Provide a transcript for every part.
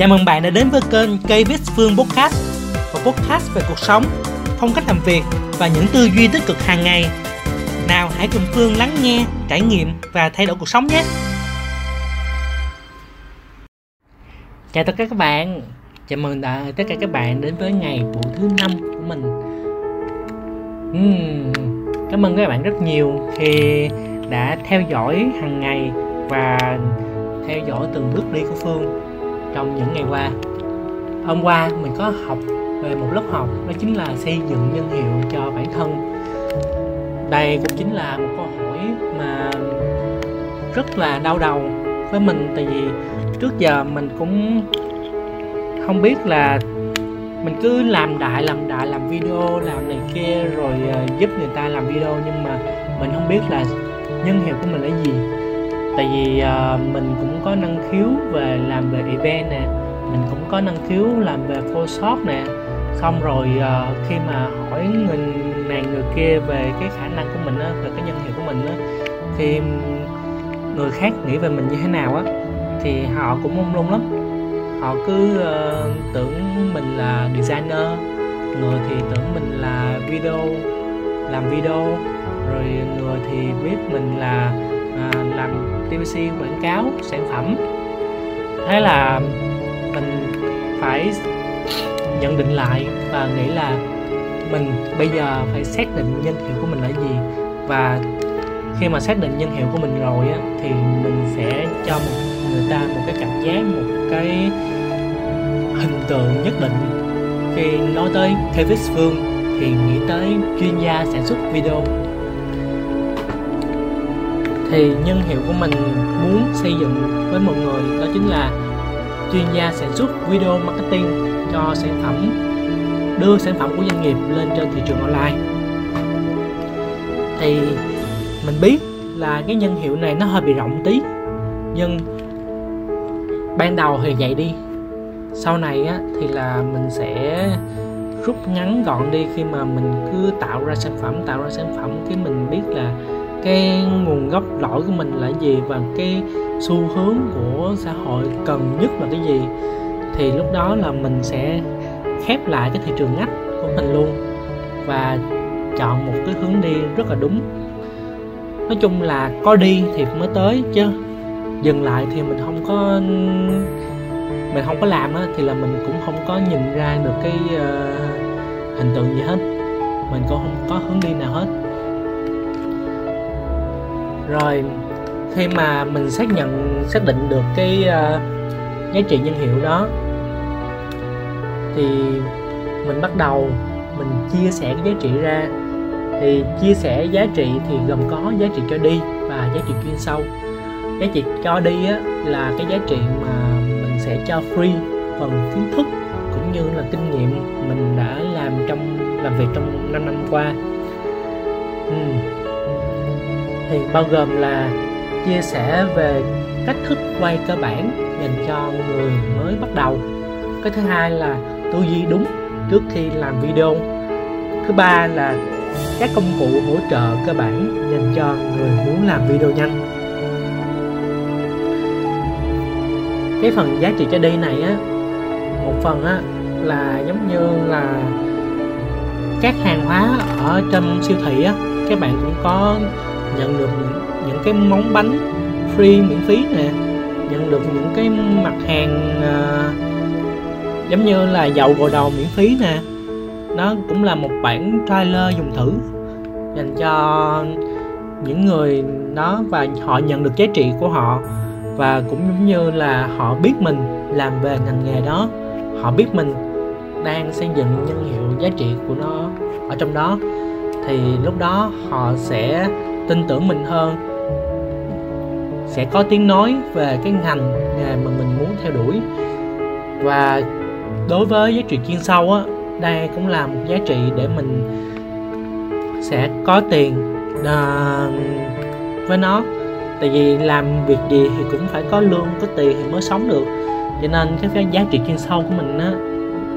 Chào mừng bạn đã đến với kênh Cây Viết Phương Podcast Một podcast về cuộc sống, phong cách làm việc và những tư duy tích cực hàng ngày. Nào hãy cùng Phương lắng nghe, trải nghiệm và thay đổi cuộc sống nhé. Chào tất cả các bạn. Chào mừng đã, tất cả các bạn đến với ngày buổi thứ năm của mình. Uhm, Cảm ơn các bạn rất nhiều khi đã theo dõi hàng ngày và theo dõi từng bước đi của Phương trong những ngày qua. Hôm qua mình có học về một lớp học, đó chính là xây dựng nhân hiệu cho bản thân. Đây cũng chính là một câu hỏi mà rất là đau đầu với mình, tại vì trước giờ mình cũng không biết là mình cứ làm đại làm đại, làm video, làm này kia, rồi ờ, giúp người ta làm video, nhưng mà mình không biết là nhân hiệu của mình là gì tại vì uh, mình cũng có năng khiếu về làm về event nè mình cũng có năng khiếu làm về photoshop nè. Xong rồi uh, khi mà hỏi người này người kia về cái khả năng của mình á về cái nhân hiệu của mình á thì người khác nghĩ về mình như thế nào á thì họ cũng mông lung lắm. Họ cứ uh, tưởng mình là designer người thì tưởng mình là video làm video rồi người thì biết mình là à, làm TVC quảng cáo sản phẩm. Thế là mình phải nhận định lại và nghĩ là mình bây giờ phải xác định nhân hiệu của mình là gì. Và khi mà xác định nhân hiệu của mình rồi á thì mình sẽ cho một người ta một cái cảm giác một cái hình tượng nhất định. Khi nói tới Travis Phương thì nghĩ tới chuyên gia sản xuất video thì nhân hiệu của mình muốn xây dựng với mọi người đó chính là chuyên gia sản xuất video marketing cho sản phẩm đưa sản phẩm của doanh nghiệp lên trên thị trường online. Thì mình biết là cái nhân hiệu này nó hơi bị rộng tí nhưng ban đầu thì vậy đi. Sau này á, thì là mình sẽ rút ngắn gọn đi khi mà mình cứ tạo ra sản phẩm tạo ra sản phẩm cái mình biết là cái nguồn gốc lỗi của mình là gì và cái xu hướng của xã hội cần nhất là cái gì thì lúc đó là mình sẽ khép lại cái thị trường ngách của mình luôn và chọn một cái hướng đi rất là đúng. Nói chung là có đi thì mới tới chứ dừng lại thì mình không có mình không có làm á thì là mình cũng không có nhìn ra được cái uh, hình tượng gì hết. Mình cũng không có hướng đi nào hết rồi khi mà mình xác nhận xác định được cái uh, giá trị nhân hiệu đó thì mình bắt đầu mình chia sẻ cái giá trị ra. Thì chia sẻ giá trị thì gồm có giá trị cho đi và giá trị chuyên sâu. Giá trị cho đi á, là cái giá trị mà mình sẽ cho free phần kiến thức cũng như là kinh nghiệm mình đã làm trong làm việc trong 5 năm qua. Ừ thì bao gồm là chia sẻ về cách thức quay cơ bản dành cho người mới bắt đầu. Cái thứ hai là tư duy đúng trước khi làm video. Thứ ba là các công cụ hỗ trợ cơ bản dành cho người muốn làm video nhanh. Cái phần giá trị cho đi này á, một phần á, là giống như là các hàng hóa ở trong siêu thị á, các bạn cũng có nhận được những, những cái món bánh free miễn phí nè. Nhận được những cái mặt hàng à, giống như là dầu gội đầu miễn phí nè. Nó cũng là một bản trailer dùng thử dành cho những người đó và họ nhận được giá trị của họ và cũng giống như là họ biết mình làm về ngành nghề đó. Họ biết mình đang xây dựng nhân hiệu giá trị của nó ở trong đó. Thì lúc đó họ sẽ tin tưởng mình hơn. Sẽ có tiếng nói về cái ngành nghề mà mình muốn theo đuổi. Và đối với giá trị chuyên sâu á đây cũng là một giá trị để mình sẽ có tiền uh, với nó. Tại vì làm việc gì thì cũng phải có lương có tiền thì mới sống được. Cho nên cái giá trị chuyên sâu của mình á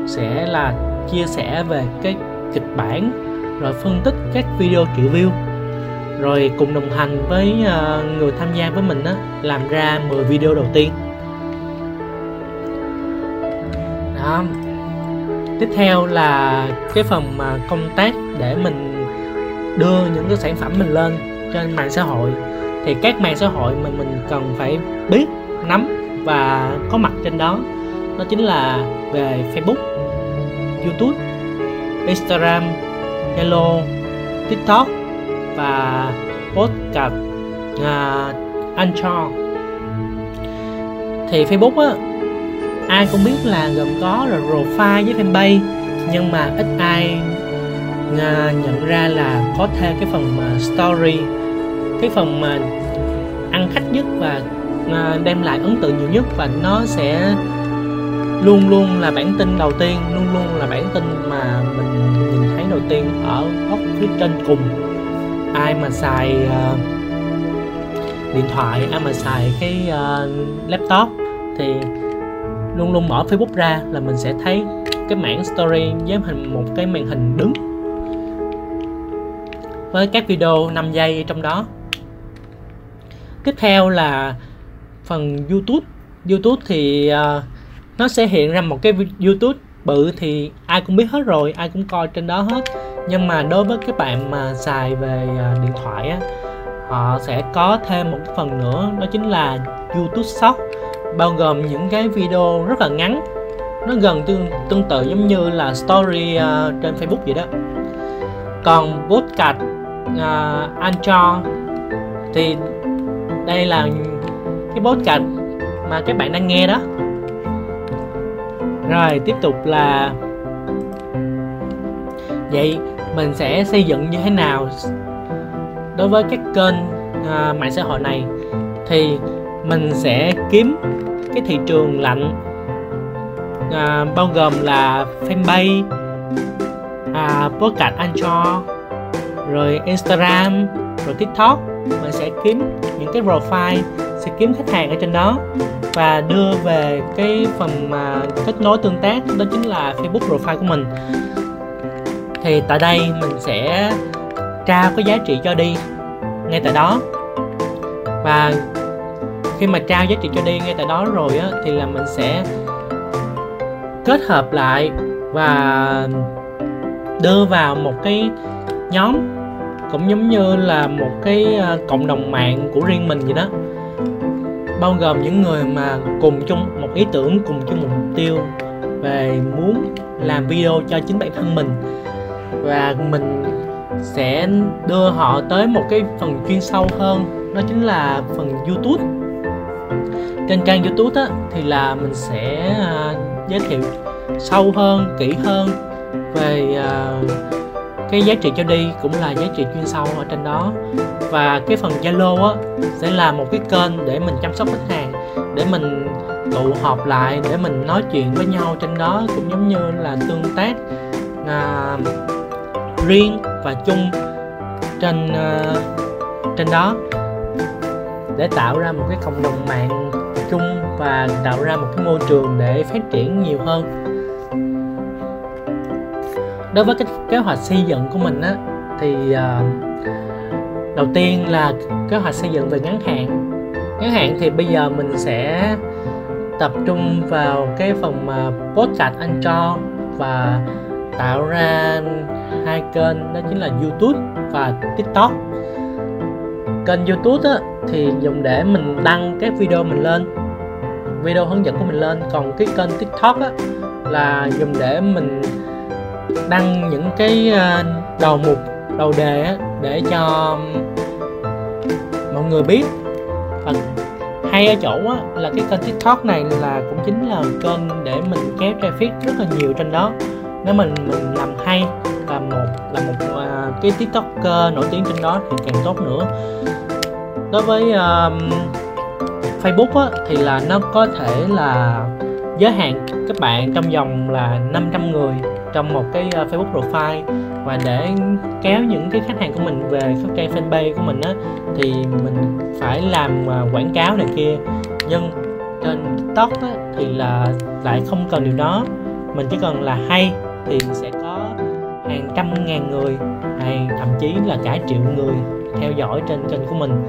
sẽ là chia sẻ về cái kịch bản rồi phân tích các video triệu view rồi cùng đồng hành với uh, người tham gia với mình á làm ra 10 video đầu tiên. Đó. Tiếp theo là cái phần mà công tác để mình đưa những cái sản phẩm mình lên trên mạng xã hội. Thì các mạng xã hội mình mình cần phải biết nắm và có mặt trên đó đó chính là về Facebook, YouTube, Instagram, Hello, TikTok và podcast à, anh Anchor thì Facebook á ai cũng biết là gồm có là profile với fanpage nhưng mà ít ai à, nhận ra là có thêm cái phần mà story cái phần mà ăn khách nhất và à, đem lại ấn tượng nhiều nhất và nó sẽ luôn luôn là bản tin đầu tiên luôn luôn là bản tin mà mình nhìn thấy đầu tiên ở góc phía trên cùng ai mà xài uh, điện thoại ai mà xài cái uh, laptop thì luôn luôn mở Facebook ra là mình sẽ thấy cái mảng story với hình một cái màn hình đứng với các video 5 giây trong đó. Tiếp theo là phần YouTube. YouTube thì uh, nó sẽ hiện ra một cái YouTube bự thì ai cũng biết hết rồi ai cũng coi trên đó hết nhưng mà đối với các bạn mà xài về à, điện thoại á họ sẽ có thêm một phần nữa đó chính là YouTube Short bao gồm những cái video rất là ngắn. Nó gần tương tương tự giống như là story uh, trên Facebook vậy đó. Còn podcast à, uh, Anchor thì đây là cái podcast mà các bạn đang nghe đó. Rồi tiếp tục là vậy mình sẽ xây dựng như thế nào? Đối với các kênh uh, mạng xã hội này thì mình sẽ kiếm cái thị trường lạnh à, bao gồm là fanpage à, podcast Anchor rồi Instagram rồi TikTok. Mình sẽ kiếm những cái profile sẽ kiếm khách hàng ở trên đó và đưa về cái phần mà kết nối tương tác đó chính là Facebook profile của mình thì tại đây mình sẽ trao cái giá trị cho đi ngay tại đó. Và khi mà trao giá trị cho đi ngay tại đó rồi á, thì là mình sẽ kết hợp lại và đưa vào một cái nhóm cũng giống như là một cái ờ, cộng đồng mạng của riêng mình vậy đó. Bao gồm những người mà cùng chung một ý tưởng, cùng chung một mục tiêu về muốn làm video cho chính bản thân mình và mình sẽ đưa họ tới một cái phần chuyên sâu hơn. Đó chính là phần youtube. Trên trang youtube á, thì là mình sẽ uh, giới thiệu sâu hơn kỹ hơn về uh, cái giá trị cho đi cũng là giá trị chuyên sâu ở trên đó. Và cái phần zalo á sẽ là một cái kênh để mình chăm sóc khách hàng để mình tụ họp lại để mình nói chuyện với nhau trên đó cũng giống như là tương tác. Uh, riêng và chung trên uh, trên đó để tạo ra một cái cộng đồng mạng chung và tạo ra một cái môi trường để phát triển nhiều hơn. Đối với cái kế hoạch xây dựng của mình á thì uh, đầu tiên là kế hoạch xây dựng về ngắn hạn. Ngắn hạn thì bây giờ mình sẽ tập trung vào cái phần mà podcast anh cho và tạo ra hai kênh đó chính là YouTube và TikTok. Kênh YouTube á, thì dùng để mình đăng các video mình lên video hướng dẫn của mình lên. Còn cái kênh tiktok á là dùng để mình đăng những cái ờ, đầu mục đầu đề á để cho mọi người biết. Và hay ở chỗ á, là cái kênh tiktok này là cũng chính là kênh để mình kéo traffic rất là nhiều trên đó. Nếu mình mình làm hay và một là một uh, cái tiktoker nổi tiếng trên đó thì càng tốt nữa. Đối với uh, Facebook á, thì là nó có thể là giới hạn các bạn trong vòng là 500 người trong một cái uh, Facebook profile. Và để kéo những cái khách hàng của mình về các trang fanpage của mình á thì mình phải làm uh, quảng cáo này kia. Nhưng trên TikTok á, thì là lại không cần điều đó. Mình chỉ cần là hay thì sẽ có hàng trăm ngàn người hay thậm chí là cả triệu người theo dõi trên kênh của mình.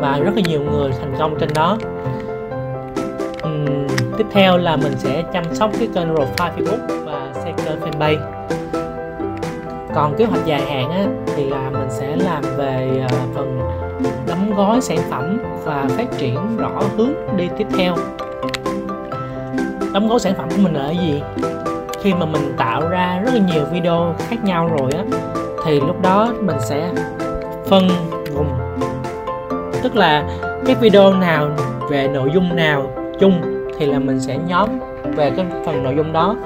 Và rất là nhiều người thành công trên đó. Tiếp theo là mình sẽ chăm sóc cái kênh profile Facebook và xây kênh fanpage. Còn kế hoạch dài hạn á, thì là mình sẽ làm về ờ, phần đóng gói sản phẩm và phát triển rõ hướng đi tiếp theo. Đóng gói sản phẩm của mình là cái gì? Khi mà mình tạo ra rất là nhiều video khác nhau rồi á, thì lúc đó mình sẽ phân vùng. Tức là cái video nào về nội dung nào chung thì là mình sẽ nhóm về cái phần nội dung đó.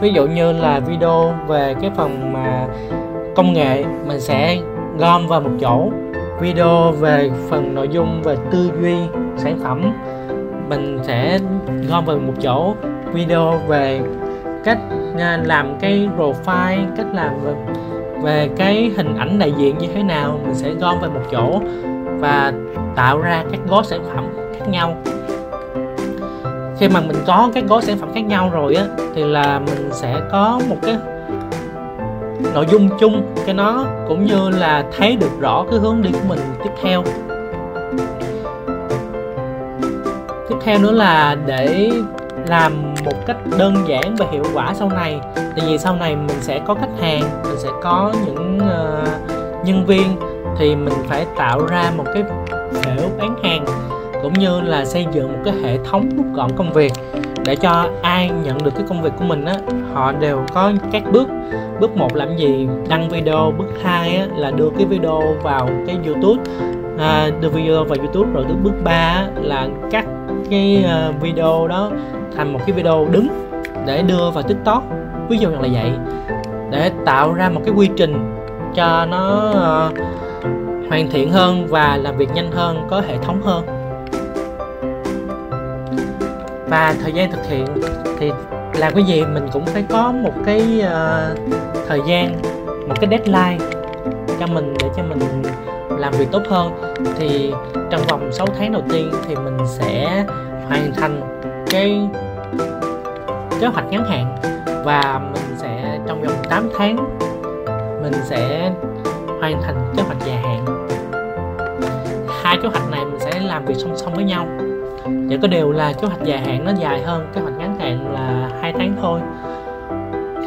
Ví dụ như là video về cái phần mà công nghệ, mình sẽ gom vào một chỗ. Video về phần nội dung, về tư duy, sản phẩm, mình sẽ gom vào một chỗ. Video về cách làm cái profile cách làm về, về cái hình ảnh đại diện như thế nào mình sẽ gom về một chỗ và tạo ra các gói sản phẩm khác nhau. Khi mà mình có các gói sản phẩm khác nhau rồi á thì là mình sẽ có một cái nội dung chung cho nó cũng như là thấy được rõ cái hướng đi của mình tiếp theo. Tiếp theo nữa là để làm một cách đơn giản và hiệu quả sau này. Tại vì sau này mình sẽ có khách hàng mình sẽ có những uh, nhân viên thì mình phải tạo ra một cái hệ bán hàng cũng như là xây dựng một cái hệ thống rút gọn công việc. Để cho ai nhận được cái công việc của mình á họ đều có các bước. Bước một làm gì? Đăng video. Bước hai á, là đưa cái video vào cái youtube. À, đưa video vào youtube. Rồi tới bước ba là cắt cái ờ, video đó thành một cái video đứng để đưa vào tiktok. Ví dụ như là vậy. Để tạo ra một cái quy trình cho nó uh, hoàn thiện hơn và làm việc nhanh hơn có hệ thống hơn. Và thời gian thực hiện thì làm cái gì mình cũng phải có một cái uh, thời gian một cái deadline cho mình để cho mình làm việc tốt hơn, thì trong vòng 6 tháng đầu tiên thì mình sẽ hoàn thành cái kế hoạch ngắn hạn. Và mình sẽ, trong vòng 8 tháng, mình sẽ hoàn thành kế hoạch dài hạn. Hai kế hoạch này mình sẽ làm việc song song với nhau. Chỉ có điều là kế hoạch dài hạn nó dài hơn kế hoạch ngắn hạn là hai tháng thôi.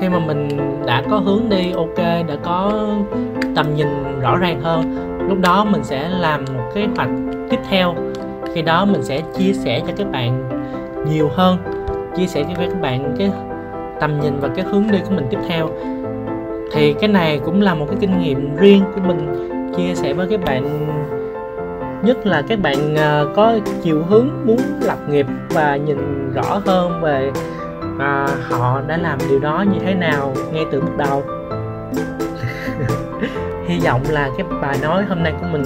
Khi mà mình đã có hướng đi ok, đã có tầm nhìn rõ ràng hơn lúc đó mình sẽ làm một kế hoạch tiếp theo. Khi đó mình sẽ chia sẻ cho các bạn nhiều hơn chia sẻ với các bạn cái tầm nhìn và cái hướng đi của mình tiếp theo. Thì cái này cũng là một cái kinh nghiệm riêng của mình chia sẻ với các bạn. Nhất là các bạn ờ, có chiều hướng muốn lập nghiệp và nhìn rõ hơn về à, họ đã làm điều đó như thế nào ngay từ bước đầu. hy vọng là cái bài nói hôm nay của mình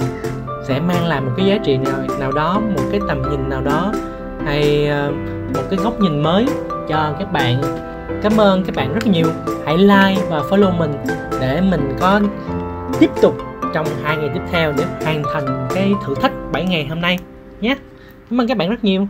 sẽ mang lại một cái giá trị nào nào đó, một cái tầm nhìn nào đó, hay ờ, một cái góc nhìn mới cho các bạn. Cảm ơn các bạn rất nhiều. Hãy like và follow mình để mình có tiếp tục trong hai ngày tiếp theo để hoàn thành cái thử thách 7 ngày hôm nay nhé. Cảm ơn các bạn rất nhiều.